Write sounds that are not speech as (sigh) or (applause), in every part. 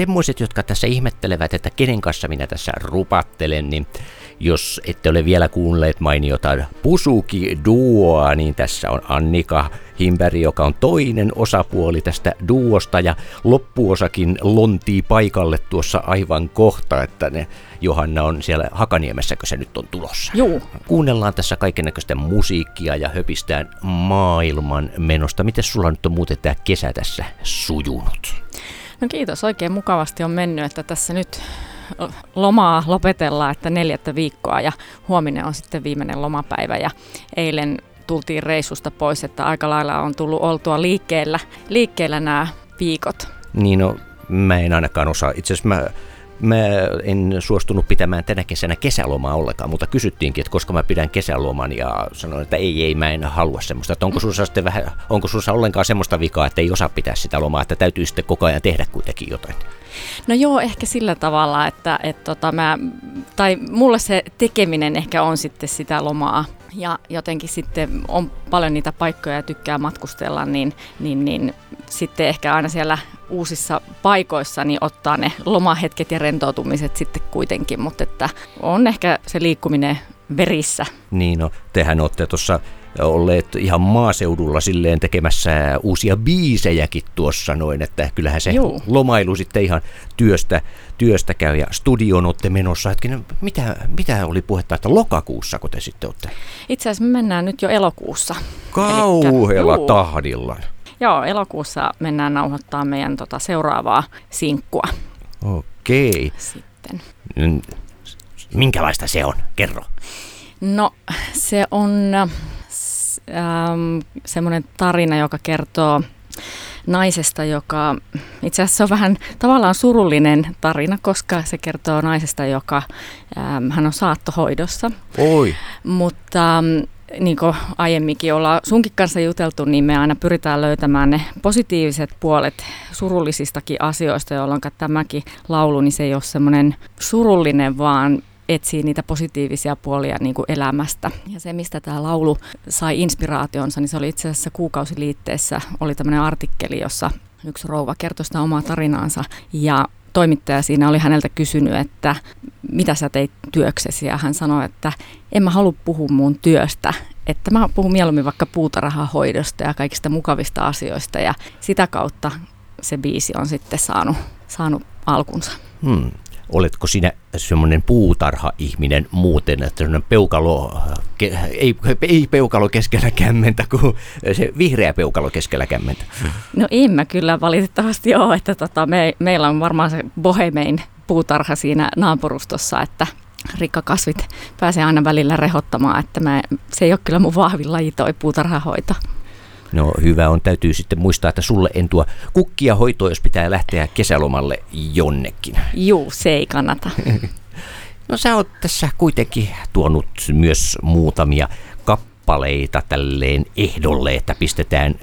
semmoiset, jotka tässä ihmettelevät, että kenen kanssa minä tässä rupattelen, niin jos ette ole vielä kuunnelleet mainiota Pusuki Duoa, niin tässä on Annika Himberg, joka on toinen osapuoli tästä duosta ja loppuosakin lontii paikalle tuossa aivan kohta, että ne Johanna on siellä Hakaniemessäkö se nyt on tulossa. Joo. Kuunnellaan tässä kaikennäköistä musiikkia ja höpistään maailman menosta. Miten sulla nyt on muuten tämä kesä tässä sujunut? No kiitos, oikein mukavasti on mennyt, että tässä nyt lomaa lopetellaan, että neljättä viikkoa ja huominen on sitten viimeinen lomapäivä ja eilen tultiin reissusta pois, että aika lailla on tullut oltua liikkeellä, liikkeellä nämä viikot. Niin no, mä en ainakaan osaa. Itse asiassa mä Mä en suostunut pitämään tänä kesänä kesälomaa ollenkaan, mutta kysyttiinkin, että koska mä pidän kesäloman ja sanoin, että ei, ei, mä en halua semmoista. Että onko sussa sitten vähän, onko sussa ollenkaan semmoista vikaa, että ei osaa pitää sitä lomaa, että täytyy sitten koko ajan tehdä kuitenkin jotain? No joo, ehkä sillä tavalla, että, että tota mä, tai mulle se tekeminen ehkä on sitten sitä lomaa ja jotenkin sitten on paljon niitä paikkoja ja tykkää matkustella, niin, niin, niin sitten ehkä aina siellä uusissa paikoissa niin ottaa ne lomahetket ja rentoutumiset sitten kuitenkin, mutta että on ehkä se liikkuminen verissä. Niin no, tehän olette tuossa olleet ihan maaseudulla silleen tekemässä uusia biisejäkin tuossa noin, että kyllähän se Juu. lomailu sitten ihan työstä, työstä käy ja studioon olette menossa. Hetkinen, mitä, mitä oli puhetta, että lokakuussa kun te sitten olette? Itse asiassa me mennään nyt jo elokuussa. Kauhealla Elikkä, tahdilla. Joo, elokuussa mennään nauhoittamaan meidän tota seuraavaa sinkkua. Okei. Sitten. Minkälaista se on? Kerro. No, se on ähm, semmoinen tarina, joka kertoo naisesta, joka itse asiassa on vähän tavallaan surullinen tarina, koska se kertoo naisesta, joka ähm, hän on saattohoidossa. Oi. Mutta ähm, niin kuin aiemminkin ollaan sunkin kanssa juteltu, niin me aina pyritään löytämään ne positiiviset puolet surullisistakin asioista, jolloin tämäkin laulu, niin se ei ole semmoinen surullinen, vaan etsii niitä positiivisia puolia niin kuin elämästä. Ja se, mistä tämä laulu sai inspiraationsa, niin se oli itse asiassa kuukausiliitteessä, oli tämmöinen artikkeli, jossa yksi rouva kertoi sitä omaa tarinaansa. Ja toimittaja siinä oli häneltä kysynyt, että mitä sä teit työksesi? Ja hän sanoi, että en mä halua puhua mun työstä, että mä puhun mieluummin vaikka puutarhahoidosta ja kaikista mukavista asioista. Ja sitä kautta se biisi on sitten saanut, saanut alkunsa. Hmm oletko sinä semmoinen puutarha-ihminen muuten, että semmoinen peukalo, ei, ei peukalo keskellä kämmentä, kuin se vihreä peukalo keskellä kämmentä? No en mä kyllä valitettavasti ole, että tota, me, meillä on varmaan se bohemein puutarha siinä naapurustossa, että rikkakasvit pääsee aina välillä rehottamaan, että mä, se ei ole kyllä mun vahvin laji toi puutarhahoito. No hyvä on, täytyy sitten muistaa, että sulle en tuo kukkia hoitoa, jos pitää lähteä kesälomalle jonnekin. Juu, se ei kannata. (laughs) no sä oot tässä kuitenkin tuonut myös muutamia kappaleita tälleen ehdolle, että pistetään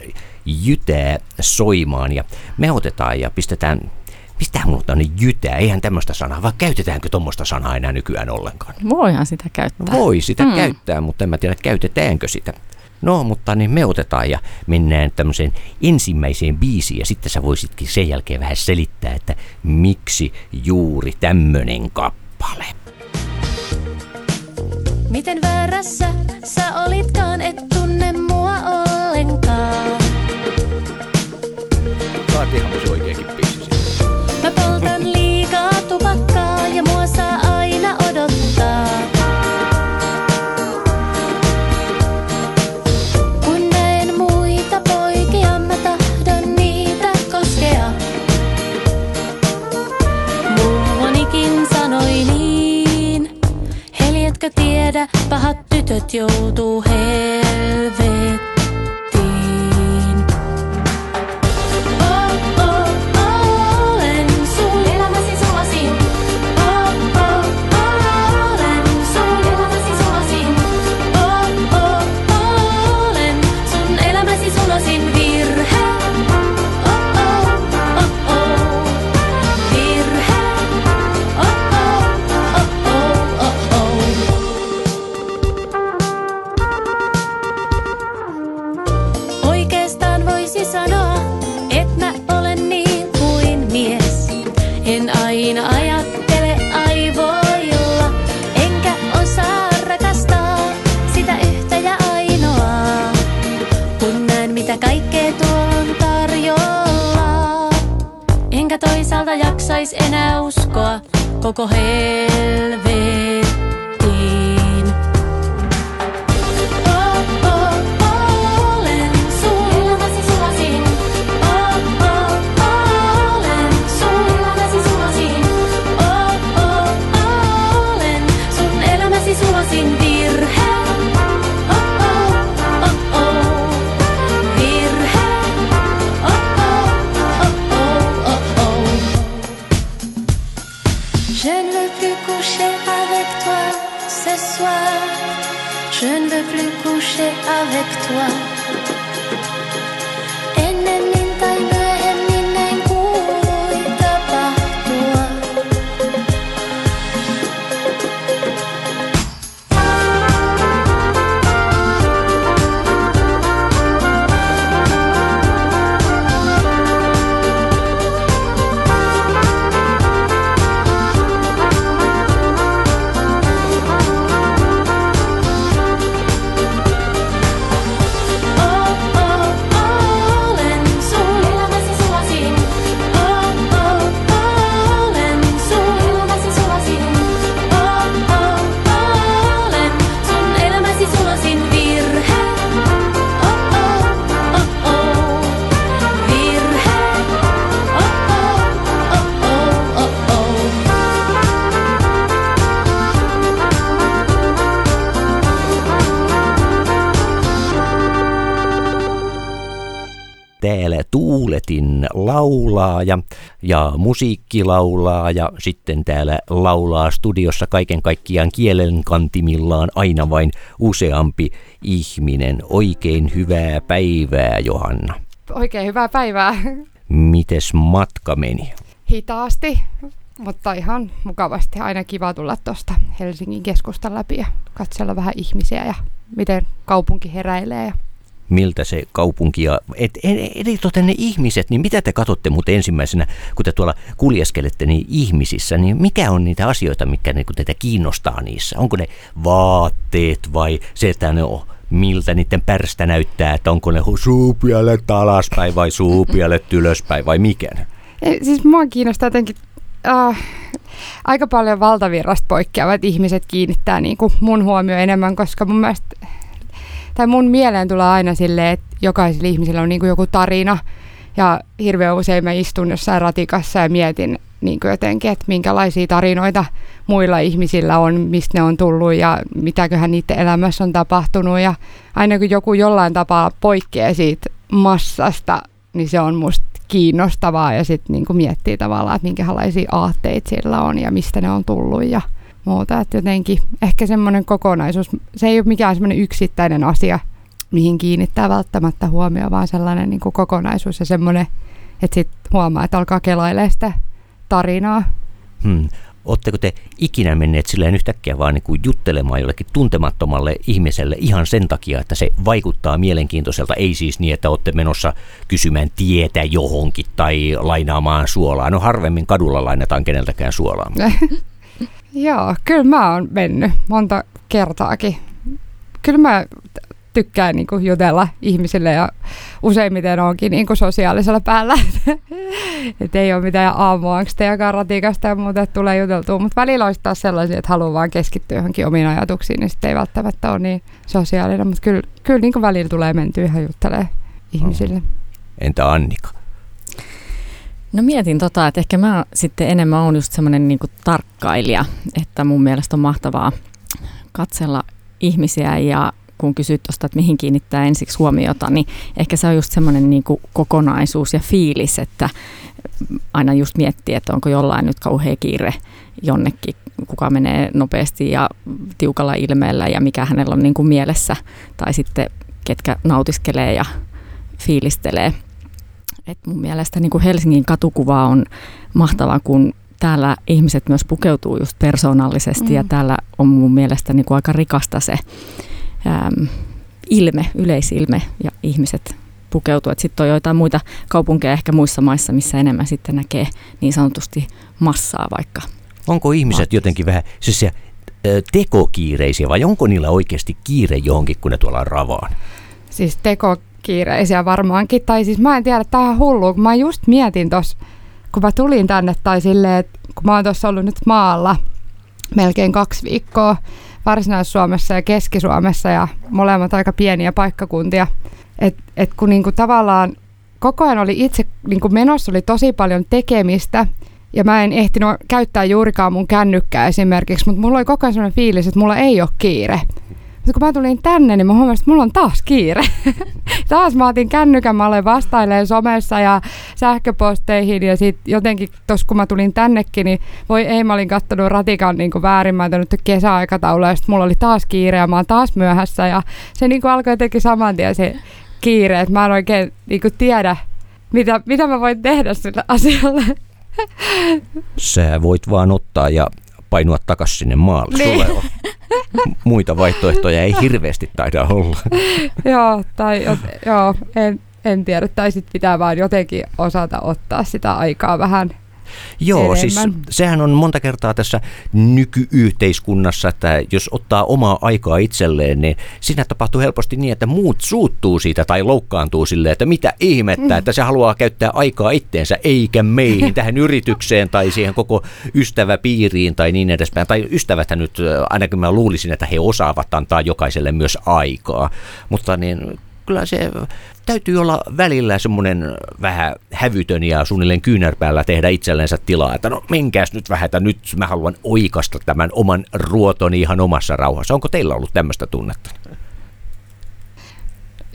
jytää soimaan ja me otetaan ja pistetään Mistä mulla on jytää? Eihän tämmöistä sanaa, vai käytetäänkö tuommoista sanaa enää nykyään ollenkaan? Voihan sitä käyttää. Voi sitä mm. käyttää, mutta en mä tiedä, käytetäänkö sitä. No, mutta niin me otetaan ja mennään tämmöiseen ensimmäiseen biisiin ja sitten sä voisitkin sen jälkeen vähän selittää, että miksi juuri tämmönen kappale. Miten väärässä sä olitkaan, et tunne mua ollenkaan? Saatiinhan se oikeakin biisi Mä poltan tiedä, pahat tytöt joutuu helvettiin. Jaksais enää uskoa koko helvettiin. Täällä Tuuletin laulaaja ja musiikki laulaa ja sitten täällä laulaa studiossa kaiken kaikkiaan kielen kantimillaan aina vain useampi ihminen. Oikein hyvää päivää, Johanna. Oikein hyvää päivää. Mites matka meni? Hitaasti, mutta ihan mukavasti. Aina kiva tulla tuosta Helsingin keskustan läpi ja katsella vähän ihmisiä ja miten kaupunki heräilee. Ja Miltä se kaupunki ja... Et, eli tota ne ihmiset, niin mitä te katsotte muuten ensimmäisenä, kun te tuolla kuljeskelette niin ihmisissä, niin mikä on niitä asioita, mikä niin teitä kiinnostaa niissä? Onko ne vaatteet vai se, että ne on miltä niiden pärstä näyttää, että onko ne suupielet alaspäin vai suupielet ylöspäin vai mikä? Siis mua kiinnostaa jotenkin äh, aika paljon valtavirrasta poikkeavat ihmiset kiinnittää niin kuin mun huomio enemmän, koska mun mielestä, tai mun mieleen tulee aina silleen, että jokaisella ihmisellä on niin kuin joku tarina, ja hirveän usein mä istun jossain ratikassa ja mietin niin kuin jotenkin, että minkälaisia tarinoita muilla ihmisillä on, mistä ne on tullut ja mitäköhän niiden elämässä on tapahtunut. Ja aina kun joku jollain tapaa poikkeaa siitä massasta, niin se on musta kiinnostavaa ja sitten niinku miettii tavallaan, että minkälaisia aatteita sillä on ja mistä ne on tullut ja muuta. Että jotenkin ehkä semmoinen kokonaisuus, se ei ole mikään semmoinen yksittäinen asia, mihin kiinnittää välttämättä huomioon, vaan sellainen niin kuin kokonaisuus ja semmoinen, että sitten huomaa, että alkaa kelailemaan sitä tarinaa. Hmm. Oletteko te ikinä menneet silleen yhtäkkiä vaan niin kuin juttelemaan jollekin tuntemattomalle ihmiselle ihan sen takia, että se vaikuttaa mielenkiintoiselta? Ei siis niin, että olette menossa kysymään tietä johonkin tai lainaamaan suolaa. No harvemmin kadulla lainataan keneltäkään suolaa. (laughs) Joo, kyllä mä oon mennyt monta kertaakin. Kyllä mä tykkään niin kuin jutella ihmisille ja useimmiten onkin niin kuin sosiaalisella päällä. (laughs) Et ei ole mitään aamuangsteja karatikasta ja muuta, että tulee juteltua. Mutta välillä olisi taas sellaisia, että haluaa vaan keskittyä johonkin omiin ajatuksiin, niin sitten ei välttämättä ole niin sosiaalinen. Mutta kyllä, kyllä niin kuin välillä tulee mentyä ihan juttelemaan ihmisille. Entä Annika? No mietin tota, että ehkä mä sitten enemmän on just semmoinen niinku tarkkailija, että mun mielestä on mahtavaa katsella ihmisiä ja kun kysyt tuosta, että mihin kiinnittää ensiksi huomiota, niin ehkä se on just semmoinen niinku kokonaisuus ja fiilis, että aina just miettii, että onko jollain nyt kauhean kiire jonnekin, kuka menee nopeasti ja tiukalla ilmeellä ja mikä hänellä on niinku mielessä, tai sitten ketkä nautiskelee ja fiilistelee. Et mun mielestä niin kuin Helsingin katukuva on mahtava, kun täällä ihmiset myös pukeutuu just persoonallisesti mm. ja täällä on mun mielestä niin kuin aika rikasta se äm, ilme, yleisilme ja ihmiset pukeutua. Sitten on joitain muita kaupunkeja ehkä muissa maissa, missä enemmän sitten näkee niin sanotusti massaa vaikka. Onko ihmiset jotenkin vähän siis se, tekokiireisiä vai onko niillä oikeasti kiire johonkin, kun ne tuolla ravaan? Siis tekokiireisiä varmaankin. Tai siis mä en tiedä, tämä on hullu, kun mä just mietin tuossa, kun mä tulin tänne tai silleen, että kun mä oon tuossa ollut nyt maalla melkein kaksi viikkoa, Varsinais-Suomessa ja Keski-Suomessa ja molemmat aika pieniä paikkakuntia. Et, et kun niinku tavallaan koko ajan oli itse niinku menossa oli tosi paljon tekemistä ja mä en ehtinyt käyttää juurikaan mun kännykkää esimerkiksi, mutta mulla oli koko ajan sellainen fiilis, että mulla ei ole kiire. Mutta kun mä tulin tänne, niin mä huomasin, että mulla on taas kiire. (laughs) taas mä otin kännykän, mä olen vastaileen somessa ja sähköposteihin ja sitten jotenkin tuossa kun mä tulin tännekin, niin voi ei, mä olin kattonut ratikan niin väärin, mä en kesäaikataulua ja sitten mulla oli taas kiire ja mä oon taas myöhässä ja se niin kuin alkoi jotenkin saman tien se kiire, että mä en oikein niin kuin tiedä, mitä, mitä mä voin tehdä sille asialle. (laughs) Sä voit vaan ottaa ja painua takaisin sinne maalle. Niin. Sulle on muita vaihtoehtoja ei hirveästi taida olla. (laughs) joo, tai joo, en, en tiedä. Tai sitten pitää vaan jotenkin osata ottaa sitä aikaa vähän Joo, siis enemmän. siis sehän on monta kertaa tässä nykyyhteiskunnassa, että jos ottaa omaa aikaa itselleen, niin siinä tapahtuu helposti niin, että muut suuttuu siitä tai loukkaantuu silleen, että mitä ihmettä, mm. että se haluaa käyttää aikaa itteensä eikä meihin, tähän (laughs) yritykseen tai siihen koko ystäväpiiriin tai niin edespäin. Tai ystäväthän nyt, ainakin mä luulisin, että he osaavat antaa jokaiselle myös aikaa, mutta niin kyllä se täytyy olla välillä semmoinen vähän hävytön ja suunnilleen kyynärpäällä tehdä itsellensä tilaa, että no menkääs nyt vähän, että nyt mä haluan oikasta tämän oman ruotoni ihan omassa rauhassa. Onko teillä ollut tämmöistä tunnetta?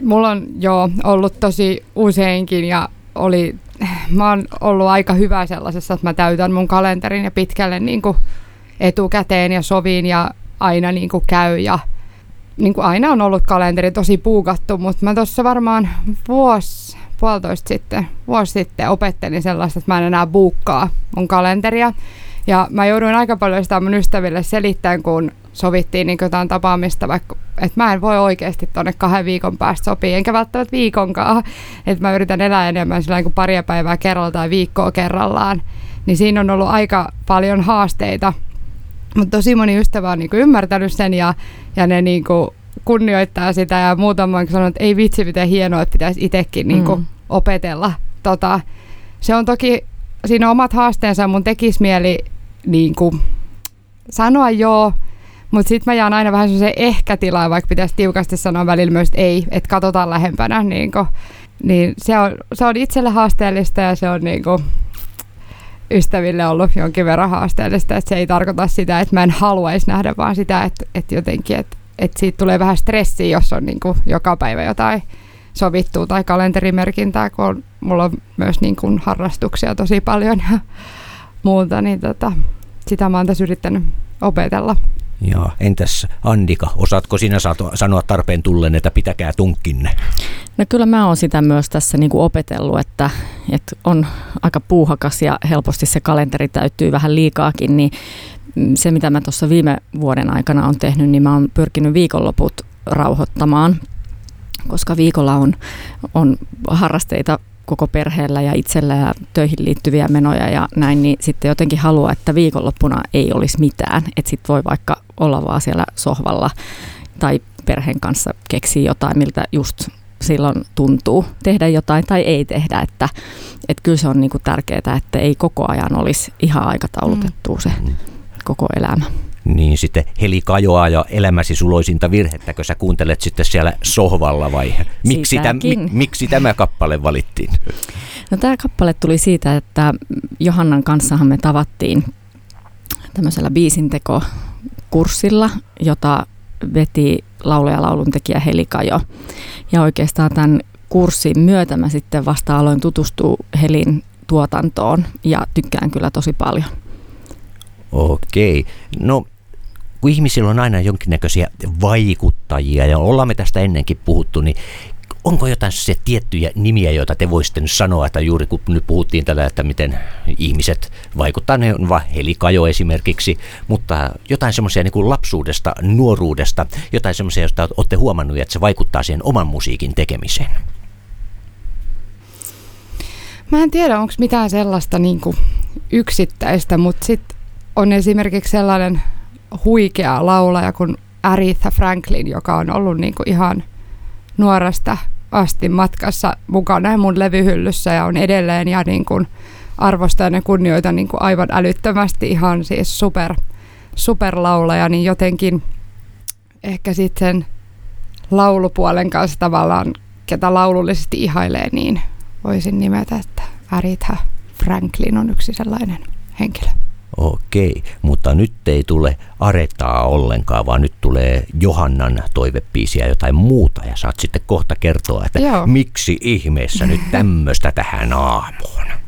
Mulla on jo ollut tosi useinkin ja oli, mä oon ollut aika hyvä sellaisessa, että mä täytän mun kalenterin ja pitkälle niin kuin etukäteen ja sovin ja aina niin kuin käy ja niin kuin aina on ollut kalenteri tosi puukattu, mutta mä tuossa varmaan vuosi, puolitoista sitten, vuosi sitten opettelin sellaista, että mä en enää buukkaa mun kalenteria. Ja mä jouduin aika paljon sitä mun ystäville selittämään, kun sovittiin niin jotain tapaamista, vaikka, että mä en voi oikeasti tuonne kahden viikon päästä sopia, enkä välttämättä viikonkaan. Että mä yritän elää enemmän sillä kuin paria päivää kerralla tai viikkoa kerrallaan. Niin siinä on ollut aika paljon haasteita mutta tosi moni ystävä on niinku ymmärtänyt sen ja, ja ne niinku kunnioittaa sitä ja muutama on sanonut, että ei vitsi miten hienoa, että pitäisi itsekin niinku mm. opetella. Tota, se on toki, siinä on omat haasteensa, mun tekisi mieli niinku, sanoa joo, mutta sitten mä jaan aina vähän se ehkä-tilaa, vaikka pitäisi tiukasti sanoa välillä myös, että ei, että katsotaan lähempänä. Niinku, niin se on, se on itselle haasteellista ja se on niinku, ystäville ollut jonkin verran haasteellista, että se ei tarkoita sitä, että mä en haluaisi nähdä, vaan sitä, että, että jotenkin, että, että siitä tulee vähän stressiä, jos on niin kuin joka päivä jotain sovittua tai kalenterimerkintää, kun on, mulla on myös niin kuin harrastuksia tosi paljon ja muuta, niin tota, sitä mä oon tässä yrittänyt opetella. Joo, entäs Andika, osaatko sinä sanoa tarpeen tullen, että pitäkää tunkkinne? No kyllä mä oon sitä myös tässä niin kuin opetellut, että, että on aika puuhakas ja helposti se kalenteri täyttyy vähän liikaakin, niin se mitä mä tuossa viime vuoden aikana on tehnyt, niin mä oon pyrkinyt viikonloput rauhoittamaan, koska viikolla on, on harrasteita koko perheellä ja itsellä ja töihin liittyviä menoja ja näin, niin sitten jotenkin haluaa, että viikonloppuna ei olisi mitään. Että sitten voi vaikka olla vaan siellä sohvalla tai perheen kanssa keksiä jotain, miltä just silloin tuntuu tehdä jotain tai ei tehdä. Että, että kyllä se on niinku tärkeää, että ei koko ajan olisi ihan aikataulutettu se mm. koko elämä. Niin sitten Heli kajoaa ja elämäsi suloisinta virhettäkö sä kuuntelet sitten siellä sohvalla vai miksi, täm, mi, miksi tämä kappale valittiin? No tämä kappale tuli siitä, että Johannan kanssahan me tavattiin tämmöisellä biisinteko-kurssilla, jota veti laulaja lauluntekijä Heli Kajo. Ja oikeastaan tämän kurssin myötä mä sitten vasta aloin tutustua Helin tuotantoon ja tykkään kyllä tosi paljon. Okei. No kun ihmisillä on aina jonkinnäköisiä vaikuttajia, ja ollaan me tästä ennenkin puhuttu, niin onko jotain se tiettyjä nimiä, joita te voisitte nyt sanoa, että juuri kun nyt puhuttiin tällä, että miten ihmiset vaikuttaa, ne on Heli Kajo esimerkiksi, mutta jotain semmoisia niin lapsuudesta, nuoruudesta, jotain semmoisia, joista olette huomannut, että se vaikuttaa siihen oman musiikin tekemiseen? Mä en tiedä, onko mitään sellaista niin kuin yksittäistä, mutta sitten on esimerkiksi sellainen huikea laulaja kuin Aretha Franklin, joka on ollut niin kuin ihan nuoresta asti matkassa mukana mun levyhyllyssä ja on edelleen ja niin kuin arvostan ja kunnioitan niin kuin aivan älyttömästi ihan siis super, superlaulaja, niin jotenkin ehkä sitten sen laulupuolen kanssa tavallaan, ketä laulullisesti ihailee, niin voisin nimetä, että Aretha Franklin on yksi sellainen henkilö. Okei, mutta nyt ei tule aretaa ollenkaan, vaan nyt tulee Johannan toivepiisiä jotain muuta ja saat sitten kohta kertoa, että Joo. miksi ihmeessä nyt tämmöistä tähän aamuun.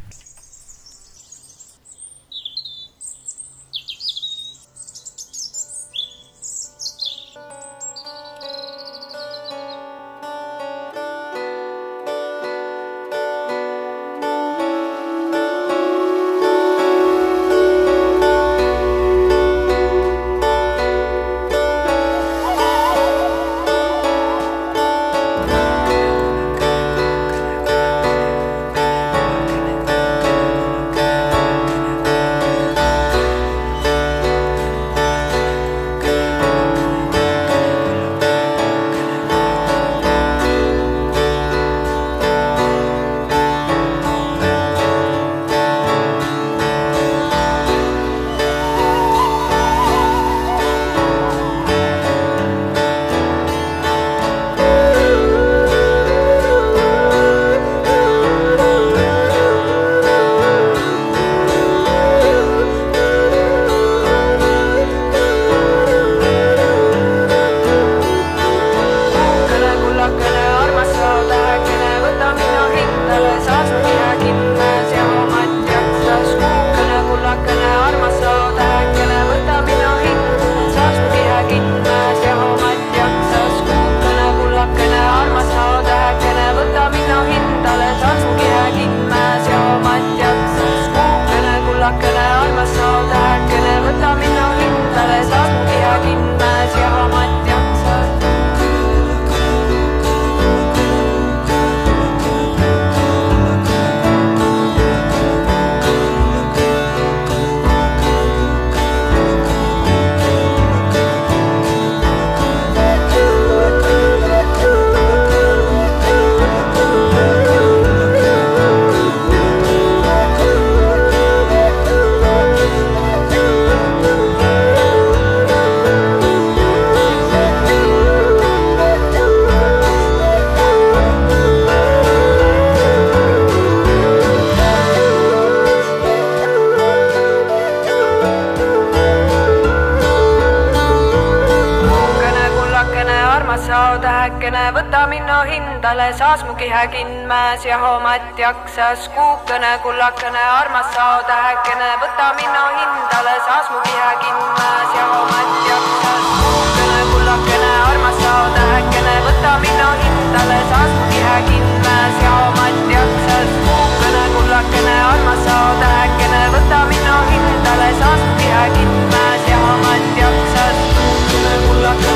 minna hindale, saas mu kihe kinnas ja homat jaksas, kuukene, kullakene, armas sao tähekene, võta minna hindale, saas mu kihe kinnas ja homat jaksas, kuukene, kullakene, armas sao tähekene, võta minna hindale, saas mu kihe kinnas ja homat jaksas, kuukene, kullakene, armas sao tähekene, võta minna hindale, saas mu kihe kinnas ja homat jaksas, kuukene, kullakene.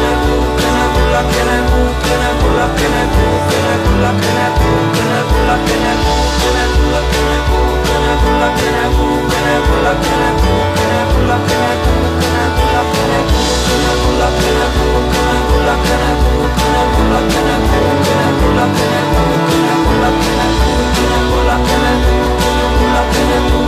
up? Can I move? Can I pull up? Can I move? Can I pull up? Can I move? Can I pull up? Can I move? Can I pull up? Can I move? Can I pull up? Can I move? Can I pull up? Can I move? Can I pull up? Can I move? Can I pull up? Can I move? Can I pull up? Can I move? Can I pull up? Can I move? Can I pull up? Can I move? Can I pull up? Can I move? Can I pull up? Can I move? Can I pull up? Can I pull?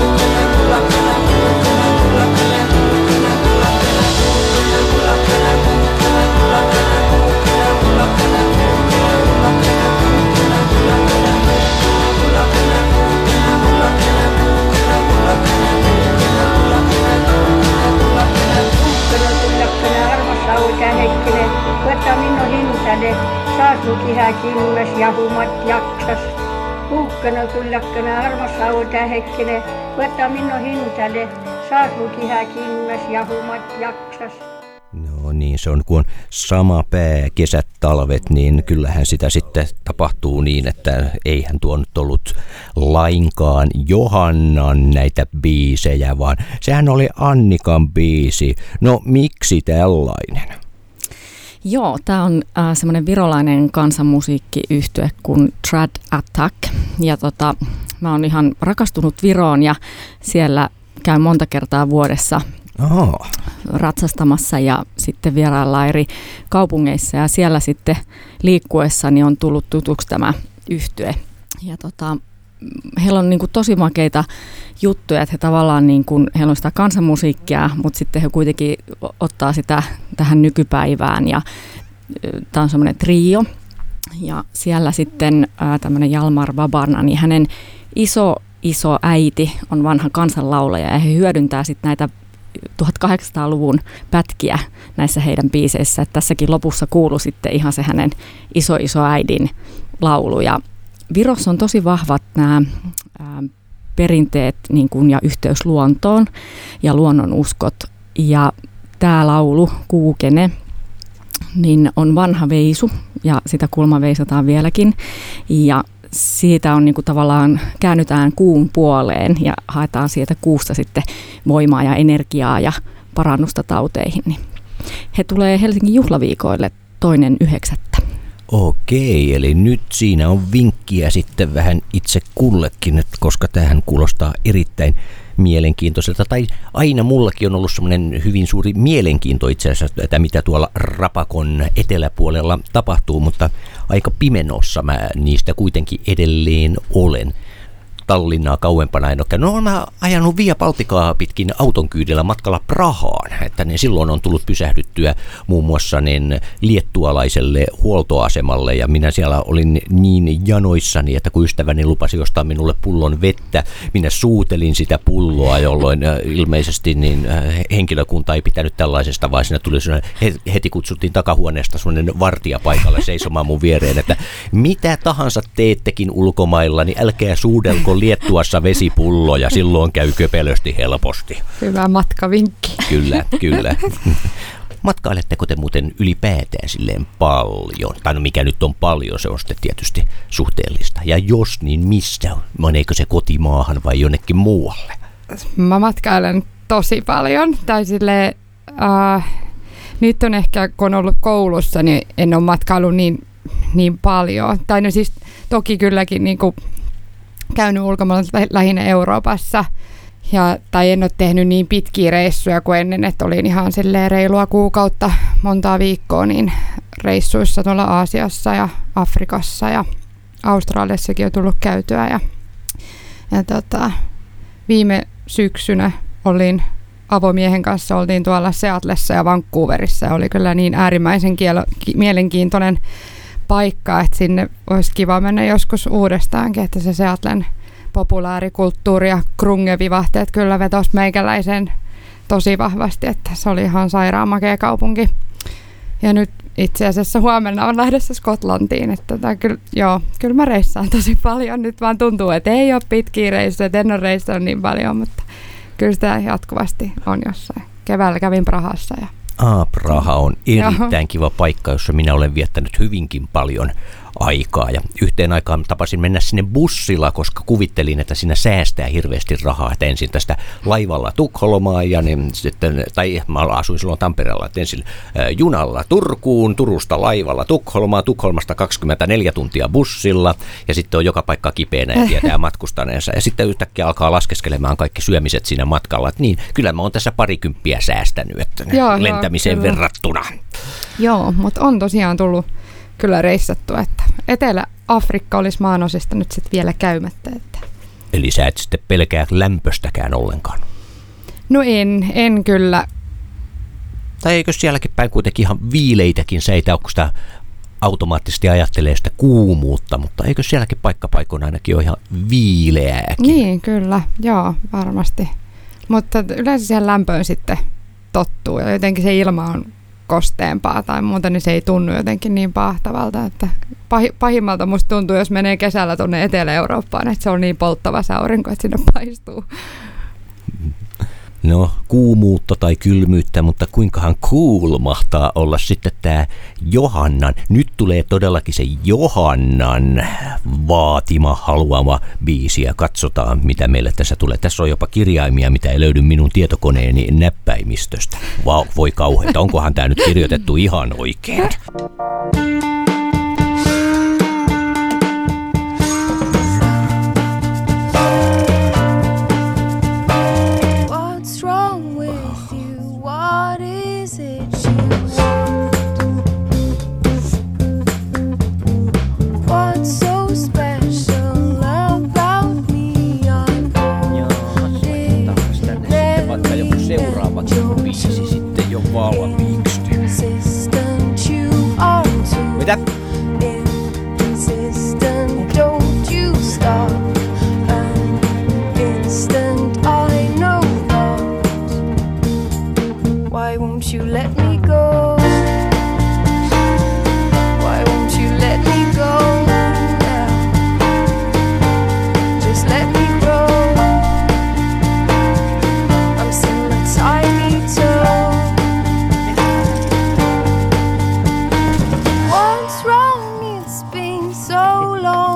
Sautähekkene, võta minu hindade, saas mu kiha kimmes jahumat jaksas. No niin, se on kun on sama pää, kesät, talvet, niin kyllähän sitä sitten tapahtuu niin, että eihän tuo nyt ollut lainkaan Johannan näitä biisejä, vaan sehän oli Annikan biisi. No miksi tällainen? Joo, tämä on äh, semmoinen virolainen kansanmusiikkiyhtye kuin Trad Attack. Ja tota, mä oon ihan rakastunut Viroon ja siellä käyn monta kertaa vuodessa Oh. ratsastamassa ja sitten vieraillaan eri kaupungeissa ja siellä sitten liikkuessani on tullut tutuksi tämä yhtye. Ja tota, heillä on niin tosi makeita juttuja, että he tavallaan niin kuin, heillä on sitä kansanmusiikkia, mutta sitten he kuitenkin ottaa sitä tähän nykypäivään ja tämä on semmoinen trio. Ja siellä sitten tämmöinen Jalmar Babarna, niin hänen iso iso äiti on vanha kansanlaulaja ja he hyödyntää sitten näitä 1800-luvun pätkiä näissä heidän biiseissä. Että tässäkin lopussa kuuluu sitten ihan se hänen iso iso äidin laulu. Ja Virossa on tosi vahvat nämä perinteet niin kuin, ja yhteys luontoon ja luonnon uskot. Ja tämä laulu, Kuukene, niin on vanha veisu ja sitä kulma veisataan vieläkin. Ja siitä on niin kuin tavallaan käännytään kuun puoleen ja haetaan sieltä kuusta sitten voimaa ja energiaa ja parannusta tauteihin. Niin he tulee Helsingin juhlaviikoille toinen yhdeksättä. Okei, eli nyt siinä on vinkkiä sitten vähän itse kullekin, koska tähän kuulostaa erittäin mielenkiintoiselta. Tai aina mullakin on ollut semmoinen hyvin suuri mielenkiinto itse asiassa, että mitä tuolla Rapakon eteläpuolella tapahtuu, mutta aika pimenossa mä niistä kuitenkin edelleen olen. Tallinnaa kauempana en ole käynyt. No mä ajanut Via Baltikaa pitkin auton kyydillä matkalla Prahaan, että niin silloin on tullut pysähdyttyä muun muassa niin liettualaiselle huoltoasemalle ja minä siellä olin niin janoissani, että kun ystäväni lupasi ostaa minulle pullon vettä, minä suutelin sitä pulloa, jolloin äh, ilmeisesti niin äh, henkilökunta ei pitänyt tällaisesta, vaan siinä tuli heti kutsuttiin takahuoneesta sellainen vartija paikalle seisomaan mun viereen, että mitä tahansa teettekin ulkomailla, niin älkää suudelko Liettuassa vesipulloja, silloin käy köpelösti helposti. Hyvä matkavinkki. Kyllä, kyllä. (laughs) Matkailetteko te muuten ylipäätään silleen paljon? Tai no mikä nyt on paljon, se on sitten tietysti suhteellista. Ja jos, niin missä? Meneekö se kotimaahan vai jonnekin muualle? Mä matkailen tosi paljon. Tai sille, äh, nyt on ehkä, kun on ollut koulussa, niin en ole matkailu niin, niin paljon. Tai no siis toki kylläkin niin kuin käynyt ulkomailla lähinnä Euroopassa. Ja, tai en ole tehnyt niin pitkiä reissuja kuin ennen, että olin ihan silleen reilua kuukautta, montaa viikkoa niin reissuissa tuolla Aasiassa ja Afrikassa ja Australiassakin on tullut käytyä. Ja, ja tota, viime syksynä olin avomiehen kanssa, oltiin tuolla Seatlessa ja Vancouverissa ja oli kyllä niin äärimmäisen kielo, ki, mielenkiintoinen paikka, että sinne olisi kiva mennä joskus uudestaankin, että se Seatlen populaarikulttuuri ja krungevivahteet kyllä vetos meikäläisen tosi vahvasti, että se oli ihan sairaan makea kaupunki. Ja nyt itse asiassa huomenna on lähdössä Skotlantiin, että tota, kyllä, joo, kyllä mä reissaan tosi paljon. Nyt vaan tuntuu, että ei ole pitkiä reissuja, että en ole reissannut niin paljon, mutta kyllä sitä jatkuvasti on jossain. Keväällä kävin Prahassa ja Ah, Praha on erittäin kiva paikka, jossa minä olen viettänyt hyvinkin paljon aikaa. Ja yhteen aikaan tapasin mennä sinne bussilla, koska kuvittelin, että siinä säästää hirveästi rahaa. Että ensin tästä laivalla Tukholmaan ja niin sitten, tai mä asuin silloin Tampereella, että ensin junalla Turkuun, Turusta laivalla Tukholmaan, Tukholmasta 24 tuntia bussilla ja sitten on joka paikka kipeänä ja tietää (laughs) matkustaneensa. Ja sitten yhtäkkiä alkaa laskeskelemaan kaikki syömiset siinä matkalla. Että niin, kyllä mä oon tässä parikymppiä säästänyt että joo, lentämiseen joo, verrattuna. Joo, mutta on tosiaan tullut kyllä reissattu, että Etelä-Afrikka olisi maanosista nyt sitten vielä käymättä. Että. Eli sä et sitten pelkää lämpöstäkään ollenkaan? No en, en kyllä. Tai eikö sielläkin päin kuitenkin ihan viileitäkin seitä, onko sitä automaattisesti ajattelee sitä kuumuutta, mutta eikö sielläkin paikkapaikoina ainakin ole ihan viileääkin? Niin, kyllä, joo, varmasti. Mutta yleensä siihen lämpöön sitten tottuu ja jotenkin se ilma on kosteempaa tai muuta, niin se ei tunnu jotenkin niin pahtavalta. Että pahimmalta musta tuntuu, jos menee kesällä tuonne Etelä-Eurooppaan, että se on niin polttava se aurinko, että sinne paistuu. No, kuumuutta tai kylmyyttä, mutta kuinkahan cool mahtaa olla sitten tämä Johannan. Nyt tulee todellakin se Johannan vaatima, haluama biisi ja katsotaan, mitä meille tässä tulee. Tässä on jopa kirjaimia, mitä ei löydy minun tietokoneeni näppäimistöstä. Vau, voi kauheita, onkohan tämä nyt kirjoitettu ihan oikein? (laughs) Navidad. So long.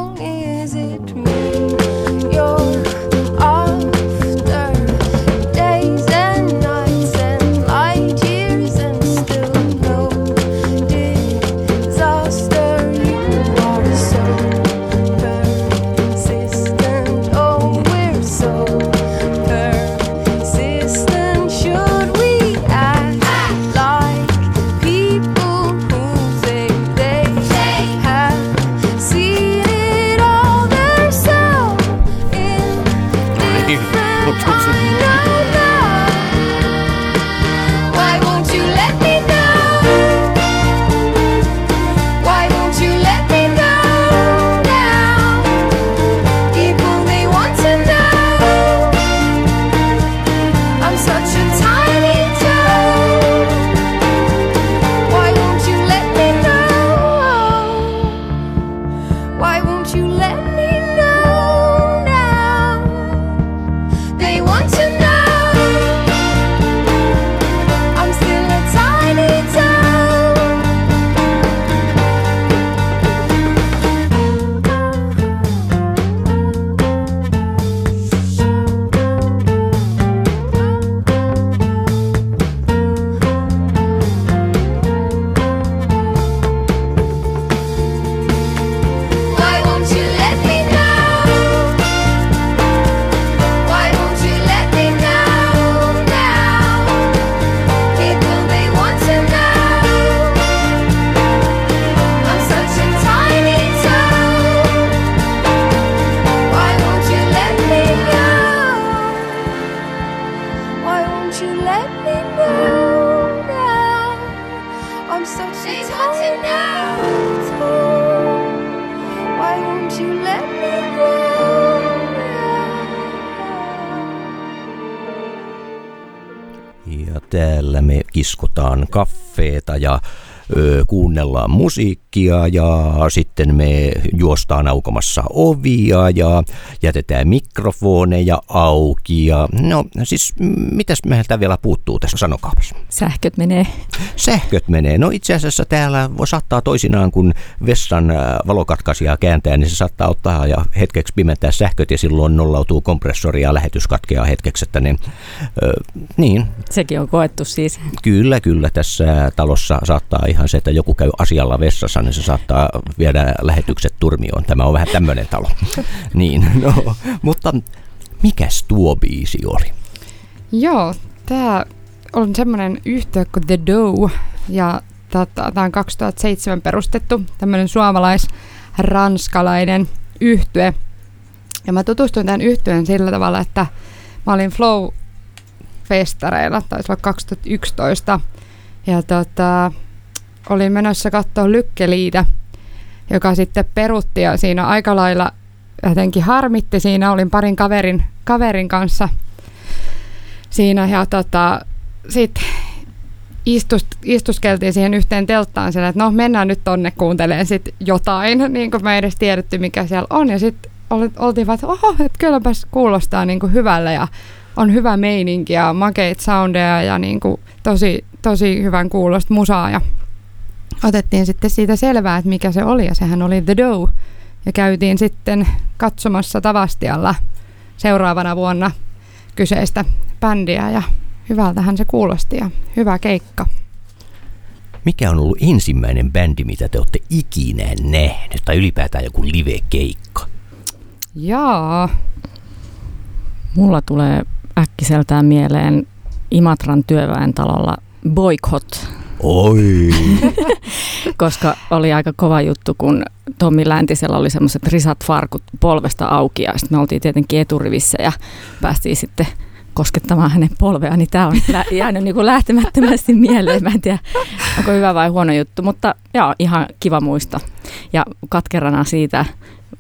Ja ö, kuunnellaan musiikkia ja sitten me juostaan aukomassa ovia ja jätetään mikrofoneja auki. Ja, no siis mitäs meiltä vielä puuttuu tässä, sanokaapas. Sähköt menee. Sähköt menee. No itse asiassa täällä voi- saattaa toisinaan, kun vessan ää, valokatkaisijaa kääntää, niin se saattaa ottaa ja hetkeksi pimentää sähköt ja silloin nollautuu kompressori ja lähetys katkeaa hetkeksi. Että ne, ö, niin, Sekin on koettu siis. Kyllä, kyllä. Tässä talossa saattaa ihan se, että joku käy asialla vessassa, niin se saattaa viedä lähetykset turmioon. Tämä on vähän tämmöinen talo. (laughs) niin, no, mutta mikäs tuo biisi oli? Joo, tämä on semmoinen yhtiö kuin The Dough ja tämä on 2007 perustettu tämmöinen suomalais-ranskalainen yhtye. Ja mä tutustuin tämän yhtyeen sillä tavalla, että mä olin Flow-festareilla, taisi olla 2011, ja tota, olin menossa katsoa Lykkeliitä, joka sitten perutti ja siinä aika lailla jotenkin harmitti. Siinä olin parin kaverin, kaverin kanssa siinä ja tota, sitten istust, istuskeltiin siihen yhteen telttaan siellä, että no mennään nyt tonne kuuntelemaan sit jotain, (laughs) niin kuin me ei edes tiedetty mikä siellä on. Ja sitten oltiin vaan, että oho, että kylläpäs kuulostaa niin kuin hyvälle ja on hyvä meininki ja makeit soundeja ja niin kuin tosi, tosi hyvän kuulosta musaa. Ja otettiin sitten siitä selvää, että mikä se oli ja sehän oli The Dough. Ja käytiin sitten katsomassa Tavastialla seuraavana vuonna kyseistä bändiä ja hyvältähän se kuulosti ja hyvä keikka. Mikä on ollut ensimmäinen bändi, mitä te olette ikinä nähnyt, tai ylipäätään joku live-keikka? Jaa, Mulla tulee äkkiseltään mieleen Imatran työväen talolla Boycott, Oi, (laughs) koska oli aika kova juttu, kun Tommi Läntisellä oli semmoiset risat farkut polvesta auki ja sitten me oltiin tietenkin eturivissä ja päästiin sitten koskettamaan hänen polvea, niin tämä on jäänyt niin kuin lähtemättömästi mieleen. Mä en tiedä, onko hyvä vai huono juttu, mutta joo, ihan kiva muista. Ja katkerana siitä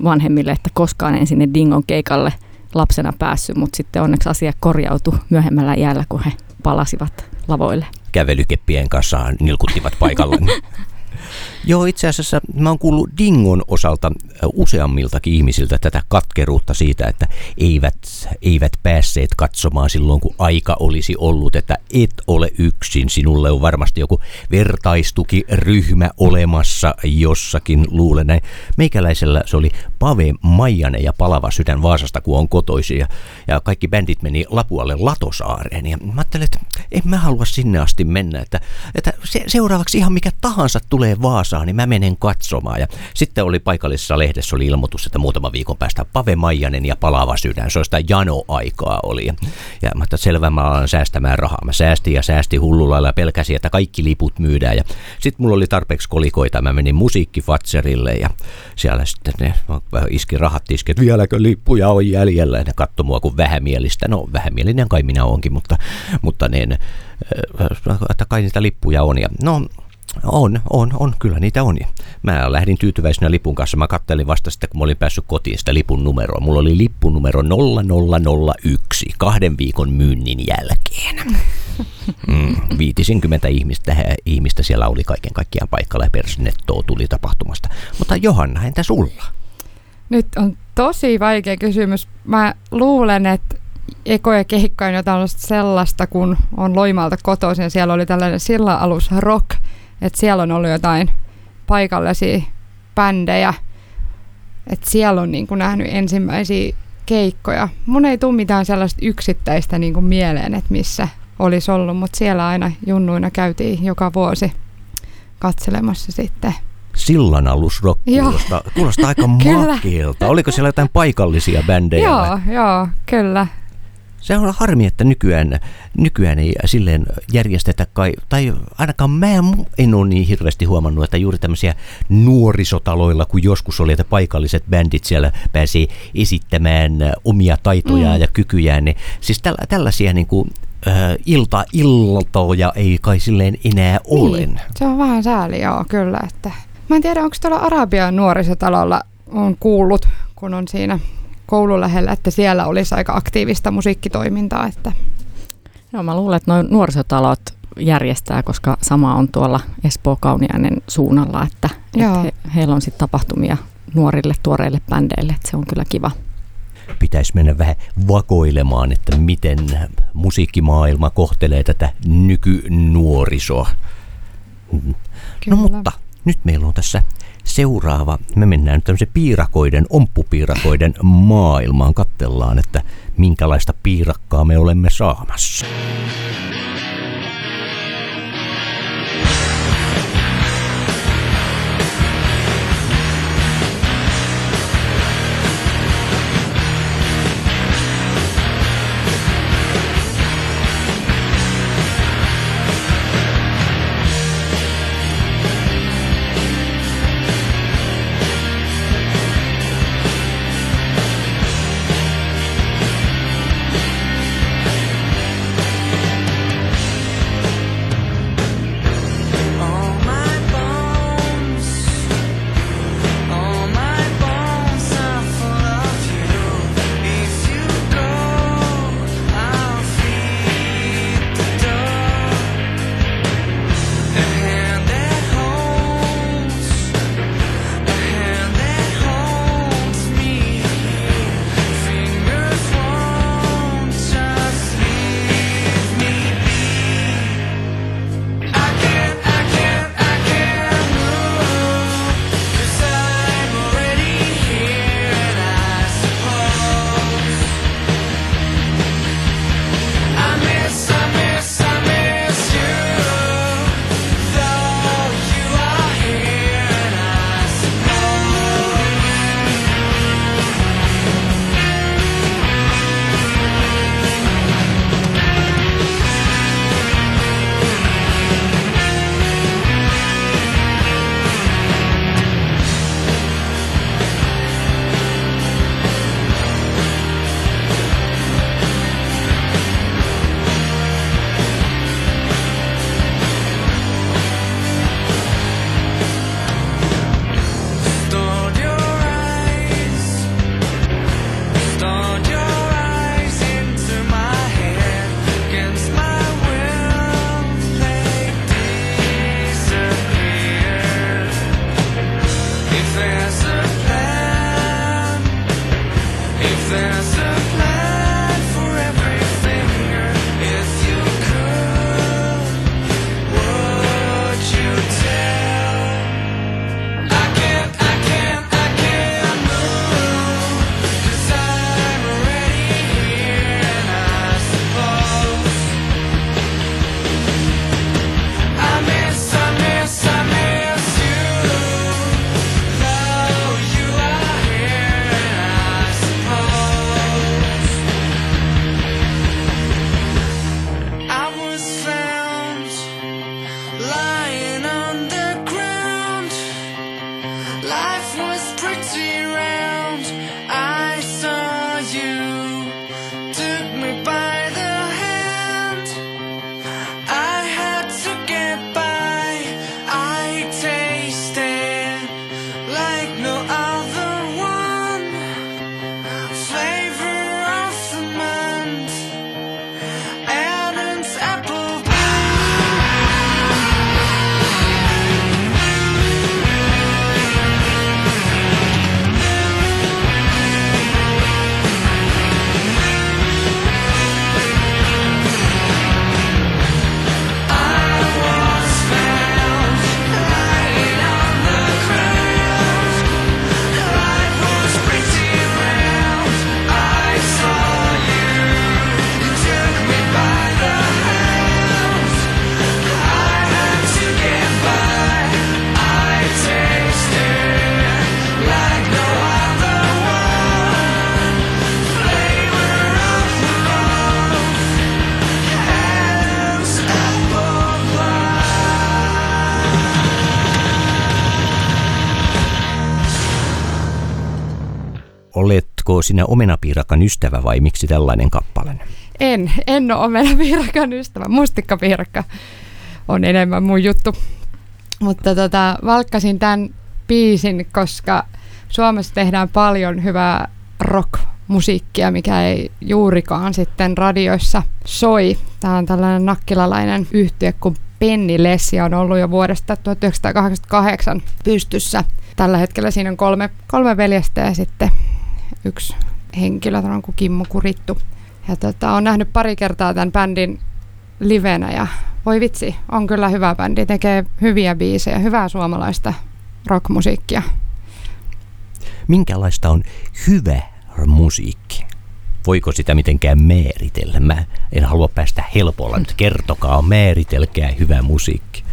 vanhemmille, että koskaan en sinne Dingon keikalle lapsena päässyt, mutta sitten onneksi asia korjautui myöhemmällä iällä, kun he palasivat lavoille. Kävelykeppien kanssa nilkuttivat paikallaan. (laughs) Joo, itse asiassa mä oon kuullut Dingon osalta useammiltakin ihmisiltä tätä katkeruutta siitä, että eivät, eivät päässeet katsomaan silloin, kun aika olisi ollut, että et ole yksin. Sinulle on varmasti joku vertaistukiryhmä olemassa jossakin, luulen näin. Meikäläisellä se oli Pave Maijanen ja Palava sydän Vaasasta, kun on kotoisin. Ja, ja kaikki bändit meni Lapualle Latosaareen. Ja mä ajattelin, että en mä halua sinne asti mennä, että, että se, seuraavaksi ihan mikä tahansa tulee Vaasaan, niin mä menen katsomaan. Ja sitten oli paikallisessa lehdessä oli ilmoitus, että muutama viikon päästä Pave Maijanen ja Palava sydän. Se on sitä janoaikaa oli. Ja, mä että selvä, mä alan säästämään rahaa. Mä säästin ja säästin hullulla ja pelkäsin, että kaikki liput myydään. Ja sitten mulla oli tarpeeksi kolikoita. Mä menin musiikkifatserille ja siellä sitten ne iski rahat tiski, että vieläkö lippuja on jäljellä. Ja ne katsoi mua kuin vähämielistä. No vähämielinen kai minä onkin, mutta, mutta niin, äh, että kai niitä lippuja on. Ja no on, on, on, kyllä niitä on. Mä lähdin tyytyväisenä lipun kanssa. Mä kattelin vasta sitten, kun mä olin päässyt kotiin sitä lipun numeroa. Mulla oli lippu numero 0001 kahden viikon myynnin jälkeen. (laughs) Mm, 50 ihmistä, ihmistä siellä oli kaiken kaikkiaan paikalla ja persnettoa tuli tapahtumasta. Mutta Johanna, entä sulla? Nyt on tosi vaikea kysymys. Mä luulen, että ekoja keikka on jotain sellaista, kun on Loimalta kotoisin. Siellä oli tällainen silla-alus rock, että siellä on ollut jotain paikallisia bändejä. Että siellä on niin kuin nähnyt ensimmäisiä keikkoja. Mun ei tule mitään sellaista yksittäistä niin kuin mieleen, että missä olisi ollut, mutta siellä aina junnuina käytiin joka vuosi katselemassa sitten. Sillan alusrock Joo. kuulostaa, kuulostaa aika (laughs) makeelta. Oliko siellä jotain paikallisia bändejä? vai? Joo, joo, kyllä. Se on harmi, että nykyään, nykyään ei silleen järjestetä kai, tai ainakaan mä en ole niin hirveästi huomannut, että juuri tämmöisiä nuorisotaloilla, kun joskus oli, että paikalliset bändit siellä pääsee esittämään omia taitojaan Mm. ja kykyjään, niin siis tällä, tällaisia niin kuin, äh, ilta, iltoja ei kai silleen enää ole. Niin, se on vähän sääli, joo, kyllä. Että. Mä en tiedä, onko tuolla Arabian nuorisotalolla on kuullut, kun on siinä koulun lähellä, että siellä olisi aika aktiivista musiikkitoimintaa. Että. Joo, mä luulen, että noin nuorisotalot järjestää, koska sama on tuolla Espoo Kauniainen suunnalla, että, että he, heillä on sitten tapahtumia nuorille, tuoreille bändeille, että se on kyllä kiva. pitäisi mennä vähän vakoilemaan, että miten musiikkimaailma kohtelee tätä nykynuorisoa. No Kyllä. mutta nyt meillä on tässä seuraava. Me mennään nyt tämmöisen piirakoiden, omppupiirakoiden maailmaan. Katsellaan, että minkälaista piirakkaa me olemme saamassa. Sinä omenapiirakan ystävä vai miksi tällainen kappale? En, en ole omenapiirakan ystävä. Mustikkapiirakka on enemmän mun juttu. Mutta tota, valkkasin tämän biisin, koska Suomessa tehdään paljon hyvää rock-musiikkia, mikä ei juurikaan sitten radioissa soi. Tämä on tällainen nakkilalainen yhtiö kuin Penni Lessi on ollut jo vuodesta 1988 pystyssä. Tällä hetkellä siinä on kolme, kolme veljestä ja sitten yksi henkilö, tämä on kuin Kimmo Kurittu. Ja tota, on nähnyt pari kertaa tämän bändin livenä ja voi vitsi, on kyllä hyvä bändi, tekee hyviä biisejä, hyvää suomalaista rockmusiikkia. Minkälaista on hyvä musiikki? Voiko sitä mitenkään määritellä? Mä en halua päästä helpolla nyt. Kertokaa, määritelkää hyvä musiikki.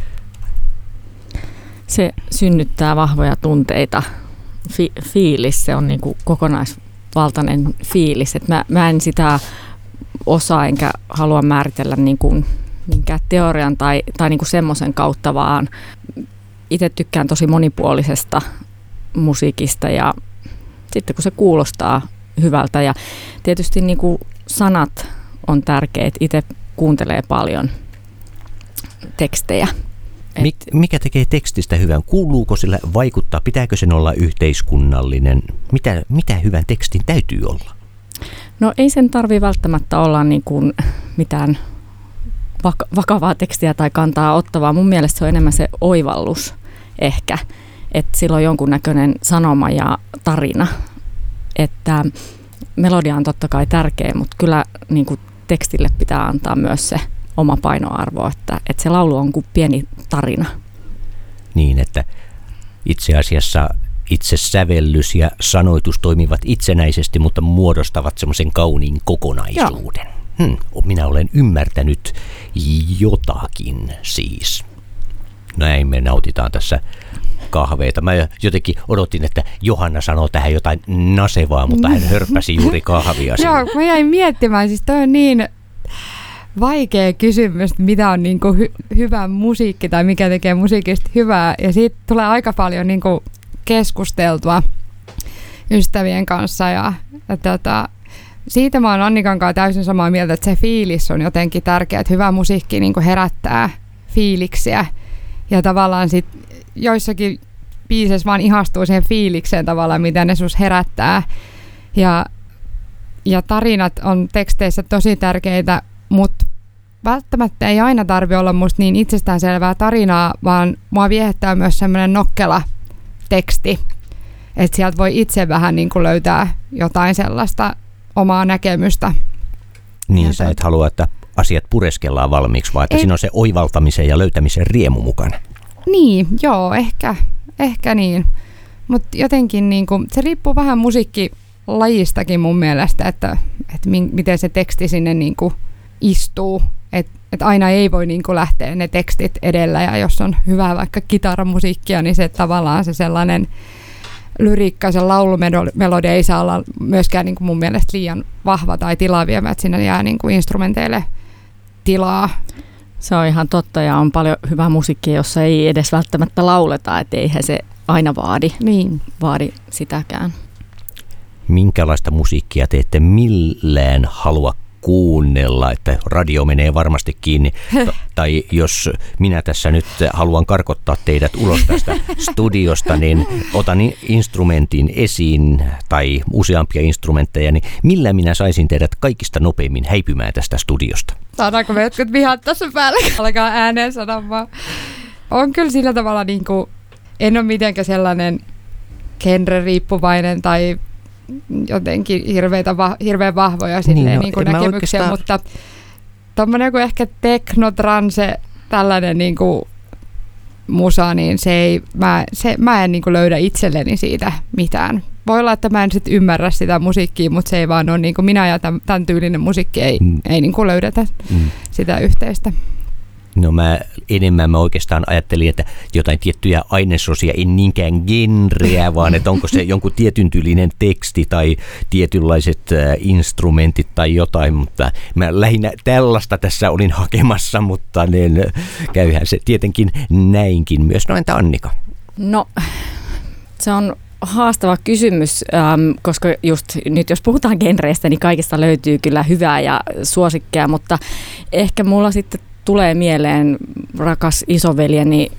Se synnyttää vahvoja tunteita. Fi- fiilis, se on niin kuin kokonaisvaltainen fiilis. Et mä, mä en sitä osaa enkä halua määritellä niin kuin minkään teorian tai, tai niin kuin semmoisen kautta, vaan itse tykkään tosi monipuolisesta musiikista ja sitten kun se kuulostaa hyvältä ja tietysti niin kuin sanat on tärkeät. Itse kuuntelee paljon tekstejä. Mik, mikä tekee tekstistä hyvän? Kuuluuko sillä vaikuttaa? Pitääkö sen olla yhteiskunnallinen? Mitä, mitä hyvän tekstin täytyy olla? no ei sen tarvi välttämättä olla niin kuin mitään vak- vakavaa tekstiä tai kantaa ottavaa. Mun mielestä se on enemmän se oivallus ehkä, että sillä on jonkunnäköinen sanoma ja tarina. Että melodia on totta kai tärkeä, mutta kyllä niin kuin tekstille pitää antaa myös se oma painoarvo, että, että se laulu on kuin pieni tarina. Niin, että itse asiassa itse sävellys ja sanoitus toimivat itsenäisesti, mutta muodostavat semmoisen kauniin kokonaisuuden. Hmm, minä olen ymmärtänyt jotakin siis. Näin me nautitaan tässä kahveita. Mä jotenkin odotin, että Johanna sanoo tähän jotain nasevaa, mutta hän (laughs) hörppäsi juuri kahvia. Joo, mä jäin miettimään, siis toi on niin vaikea kysymys, mitä on niinku hy- hyvä musiikki tai mikä tekee musiikista hyvää. Ja siitä tulee aika paljon niinku keskusteltua ystävien kanssa ja, ja tota, siitä mä oon Annikan kanssa täysin samaa mieltä, että se fiilis on jotenkin tärkeä, että hyvä musiikki niin herättää fiiliksiä ja tavallaan sit joissakin biiseissä vaan ihastuu siihen fiilikseen tavallaan, mitä ne sus herättää ja, ja tarinat on teksteissä tosi tärkeitä, mutta välttämättä ei aina tarvi olla musta niin itsestäänselvää tarinaa, vaan mua viehättää myös semmoinen nokkela teksti, että sieltä voi itse vähän niin kuin löytää jotain sellaista omaa näkemystä. Niin Ja sä et halua, että asiat pureskellaan valmiiksi, vaan että Ei. siinä on se oivaltamisen ja löytämisen riemu mukana. Niin, joo, ehkä, ehkä niin. Mutta jotenkin niin kuin, se riippuu vähän musiikkilajistakin mun mielestä, että, että miten se teksti sinne niin kuin istuu. Että et aina ei voi niin kuin lähteä ne tekstit edellä ja jos on hyvää vaikka kitaramusiikkia, niin se tavallaan se sellainen lyriikka, se laulumelodia ei saa olla myöskään niin kuin mun mielestä liian vahva tai tilaa vievä, että sinne jää niin kuin instrumenteille tilaa. Se on ihan totta ja on paljon hyvää musiikkia, jossa ei edes välttämättä lauleta, että eihän se aina vaadi, Niin. vaadi sitäkään. Minkälaista musiikkia te ette millään halua kuunnella, että radio menee varmasti kiinni. Ta- tai jos minä tässä nyt haluan karkottaa teidät ulos tästä studiosta, niin otan instrumentin esiin tai useampia instrumentteja, niin millä minä saisin teidät kaikista nopeimmin häipymään tästä studiosta? Saadaanko me jotkut vihat tässä päällä? (laughs) Alkaa ääneen sanoa vaan. On kyllä sillä tavalla niin kuin, en ole mitenkään sellainen genre-riippuvainen tai jotenkin hirveitä, va, hirveän vahvoja silleen, Niin, no, niin kuin näkemyksiä, oikeastaan- mutta tommonen joku ehkä tekno, transe, tällainen niin kuin musa, niin se ei, mä, se, mä en niin kuin löydä itselleni siitä mitään. Voi olla, että mä en sit ymmärrä sitä musiikkia, mutta se ei vaan ole niin kuin minä ja tämän, tämän tyylinen musiikki ei, Mm. ei niin kuin löydetä Mm. sitä yhteistä. No mä enemmän mä oikeastaan ajattelin, että jotain tiettyjä ainesosia, en niinkään genreä, (laughs) vaan että onko se jonkun tietyn tyylinen teksti tai tietynlaiset äh, instrumentit tai jotain, mutta mä lähinnä tällaista tässä olin hakemassa, mutta niin, käyhän se tietenkin näinkin myös. No entä Annika? No, se on haastava kysymys, ähm, koska just nyt jos puhutaan genreistä, niin kaikista löytyy kyllä hyvää ja suosikkeja, mutta ehkä mulla sitten tulee mieleen rakas isoveljeni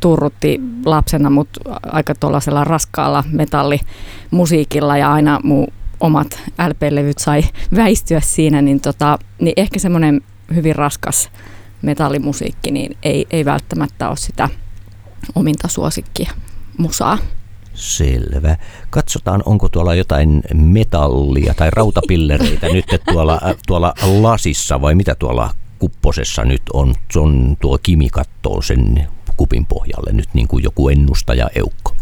turrutti lapsena mut aika tuollaisella raskaalla metallimusiikilla ja aina mun omat LP-levyt sai väistyä siinä, niin, tota, niin ehkä semmoinen hyvin raskas metallimusiikki, niin ei, ei välttämättä ole sitä ominta suosikkia musaa. Selvä. Katsotaan, onko tuolla jotain metallia tai rautapillereitä nyt tuolla, tuolla lasissa vai mitä tuolla kupposessa nyt on. On tuo Kimi kattoo sen kupin pohjalle nyt niin kuin joku ennustaja eukko.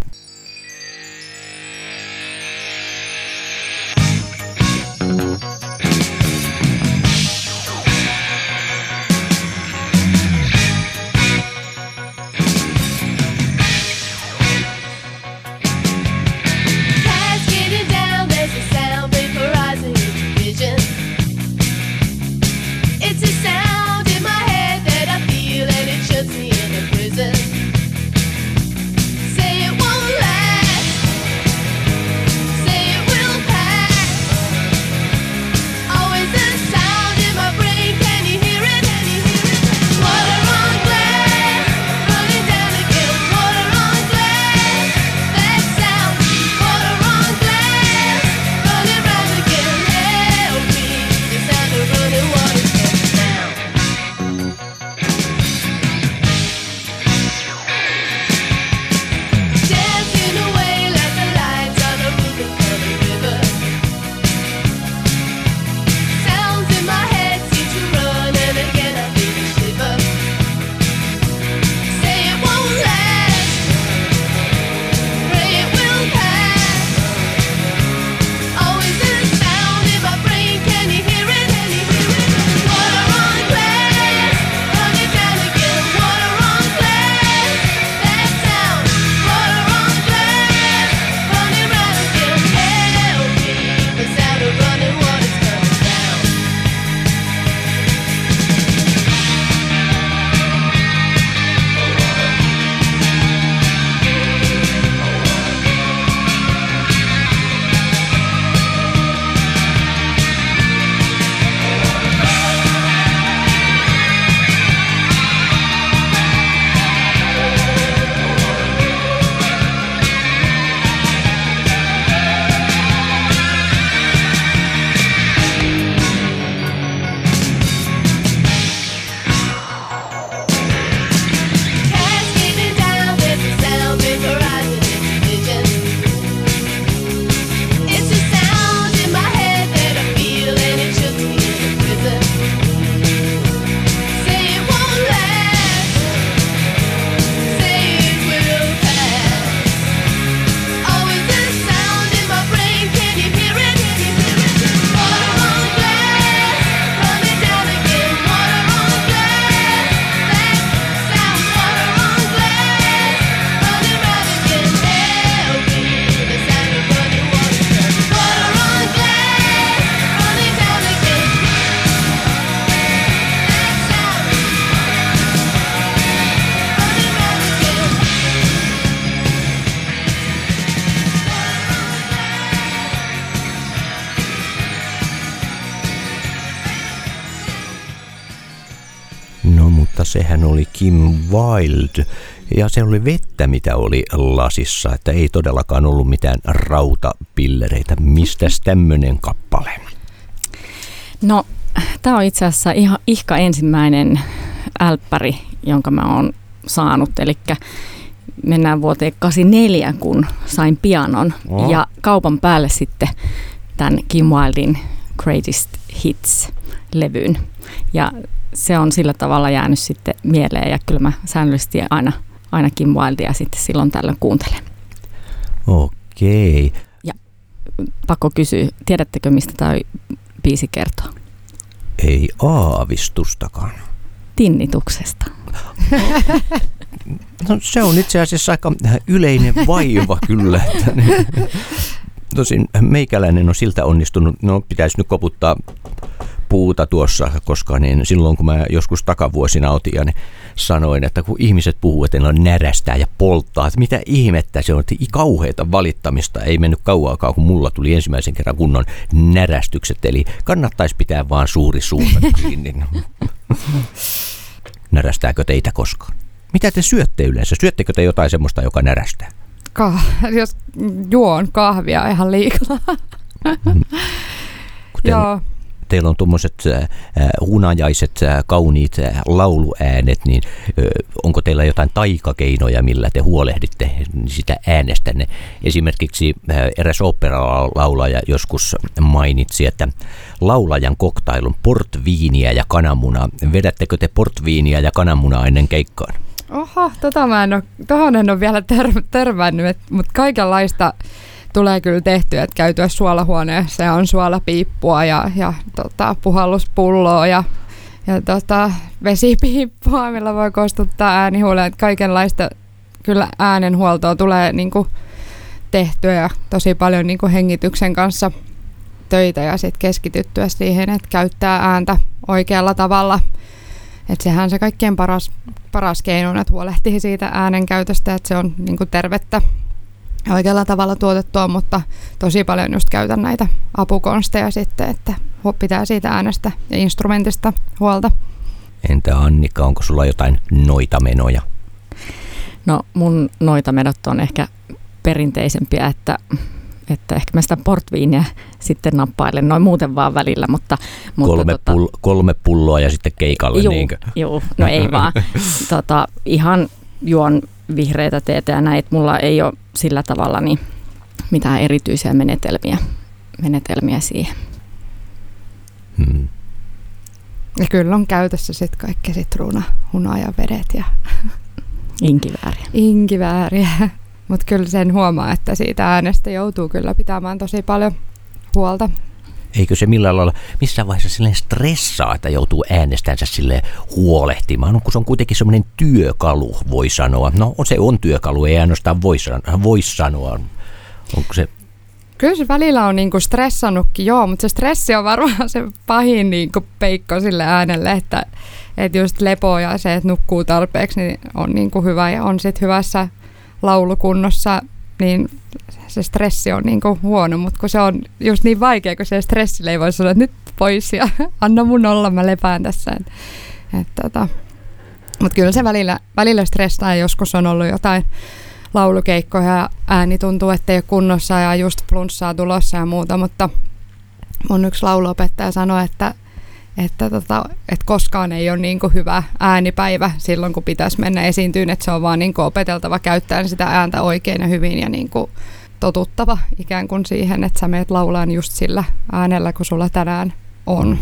Kim Wilde ja se oli vettä mitä oli lasissa, että ei todellakaan ollut mitään rautapillereitä. Mistäs tämmönen kappale? No, tämä on itse asiassa ihan ihka ensimmäinen älppäri, jonka mä oon saanut. Eli mennään vuoteen 84, kun sain pianon. Oo. Ja kaupan päälle sitten tämän Kim Wildin Greatest Hits-levyyn. Ja se on sillä tavalla jäänyt sitten mieleen. Ja kyllä mä säännöllisesti aina, aina Kim Wildia sitten silloin tällöin kuuntelen. Okei. Pakko kysyä, tiedättekö mistä tämä biisi kertoo? Ei aavistustakaan. Tinnituksesta. (laughs) No se on itse asiassa aika yleinen vaiva kyllä. Että niin. Tosin meikäläinen on siltä onnistunut, no pitäisi nyt koputtaa puuta tuossa, koska niin silloin kun mä joskus takavuosina otin ja niin sanoin, että kun ihmiset puhuu, että ne on närästää ja polttaa, että mitä ihmettä se on, että kauheita valittamista ei mennyt kauaakaan, kun mulla tuli ensimmäisen kerran kunnon närästykset, eli kannattaisi pitää vaan suuri suunta (laughs) kiinni. Närästääkö teitä koskaan? Mitä te syötte yleensä? Syöttekö te jotain semmoista, joka närästää? Ka- jos juon kahvia ihan liikaa. Kun teillä, Joo. Teillä on tuommoiset hunajaiset, kauniit lauluäänet, niin onko teillä jotain taikakeinoja, millä te huolehditte sitä äänestänne? Esimerkiksi eräs operalaulaja joskus mainitsi, että laulajan koktailun portviiniä ja kananmunaa. Vedättekö te portviiniä ja kananmunaa ennen keikkaan? Oho, tota mä en oo, tohon en ole vielä tör, törmännyt, mutta kaikenlaista tulee kyllä tehtyä, että käytyä suolahuoneessa ja on suolapiippua ja, ja tota, puhalluspulloa ja, ja tota, vesipiippua, millä voi kostuttaa äänihuuleen. Että kaikenlaista kyllä äänenhuoltoa tulee niinku tehtyä ja tosi paljon niinku hengityksen kanssa töitä ja sitten keskityttyä siihen, että käyttää ääntä oikealla tavalla. Että sehän se kaikkein paras, paras keino, että huolehtii siitä äänen käytöstä, että se on niinku tervettä ja oikealla tavalla tuotettua, mutta tosi paljon just käytän näitä apukonsteja sitten, että pitää siitä äänestä ja instrumentista huolta. Entä Annika, onko sulla jotain noita menoja? No mun noita menot on ehkä perinteisempiä, että, että ehkä mä sitä portviiniä sitten nappailen noin muuten vaan välillä, mutta... mutta Kolme, tota, pull- kolme pulloa ja sitten keikalle, juu, niinkö? juu, no ei vaan. (laughs) tota, ihan juon vihreitä teetä ja näitä. Mulla ei ole sillä tavalla niin mitään erityisiä menetelmiä, menetelmiä siihen. Hmm. Ja kyllä on käytössä sitten kaikki sitruuna, hunajavedet ja (laughs) Inkivääriä. inkivääriä. Mutta kyllä sen huomaa, että siitä äänestä joutuu kyllä pitämään tosi paljon huolta. Eikö se millään lailla missään vaiheessa silleen stressaa, että joutuu äänestänsä sille huolehtimaan, no, kun se on kuitenkin semmoinen työkalu, voi sanoa. No se on työkalu, ei ainoastaan voi, san- voi sanoa. Onko se, Kyllä se välillä on niinku stressannutkin, joo, mutta se stressi on varmaan se pahin niinku peikko sille äänelle, että, että just lepo ja se, että nukkuu tarpeeksi, niin on niinku hyvä ja on sitten hyvässä laulukunnossa, niin se stressi on niinku huono, mutta kun se on just niin vaikea, kun se stressille ei voi sanoa, että nyt pois ja (laughs) anna mun olla, mä lepään tässä. Et, et tota. Mutta kyllä se välillä, välillä stressaa joskus on ollut jotain laulukeikkoja ja ääni tuntuu, että ei ole kunnossa ja just flunssaa tulossa ja muuta, mutta mun yksi lauluopettaja sanoi, että, että, tota, että koskaan ei ole niin kuin hyvä äänipäivä silloin, kun pitäisi mennä esiintyyn, että se on vaan niin kuin opeteltava käyttämään sitä ääntä oikein ja hyvin ja niin kuin totuttava ikään kuin siihen, että sä meet laulaan just sillä äänellä, kun sulla tänään on.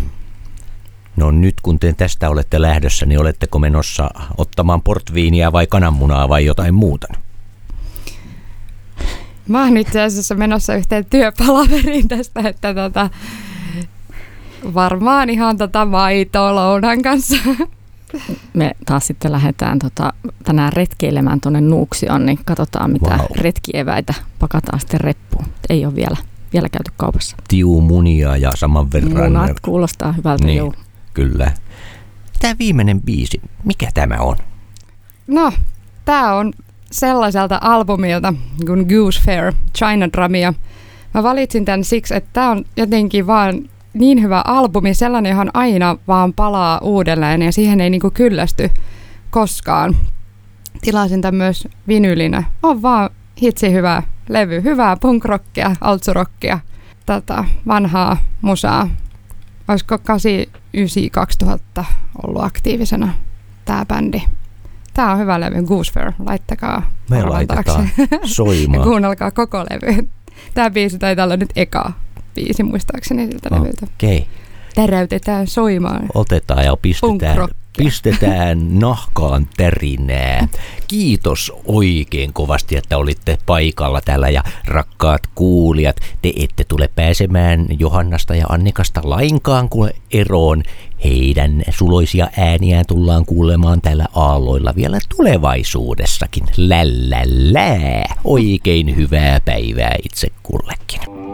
no nyt kun te tästä olette lähdössä, niin oletteko menossa ottamaan portviiniä vai kananmunaa vai jotain muuta? Mä oon itse asiassa menossa yhteen työpalaveriin tästä, että tota, varmaan ihan tota maitoa lounan kanssa. Me taas sitten lähdetään tota, tänään retkeilemään tuonne Nuuksioon, niin katsotaan mitä wow. retkieväitä pakataan sitten reppuun. Ei ole vielä, vielä käyty kaupassa. Tiumunia ja saman verran. Munat kuulostaa hyvältä, Niin. joo. Kyllä. Tämä viimeinen biisi, mikä tämä on? No, tää on sellaiselta albumilta kuin Goose Fair, China Dramia. Mä valitsin tämän siksi, että tää on jotenkin vaan niin hyvä albumi, sellainen, johon aina vaan palaa uudelleen ja siihen ei niinku kyllästy koskaan. Tilasin tämän myös vinylinä. On vaan hitsi hyvä levy, hyvää punkrockia, altsurockia, tota, vanhaa musaa. Olisiko 89-2000 ollut aktiivisena tämä bändi? Tämä on hyvä levy, Goose Fair. Laittakaa Me laitetaan soimaan. (laughs) kuunnelkaa koko levy. Tämä biisi taitaa olla nyt eka biisi muistaakseni siltä Oh. levyltä. Okei, Täräytetään soimaan. otetaan ja pistetään, pistetään nahkaan tärinää. Kiitos oikein kovasti, että olitte paikalla täällä ja rakkaat kuulijat, te ette tule pääsemään Johannasta ja Annikasta lainkaan kuule eroon. Heidän suloisia ääniään tullaan kuulemaan täällä aalloilla vielä tulevaisuudessakin. Lällällää. Oikein hyvää päivää itse kullekin.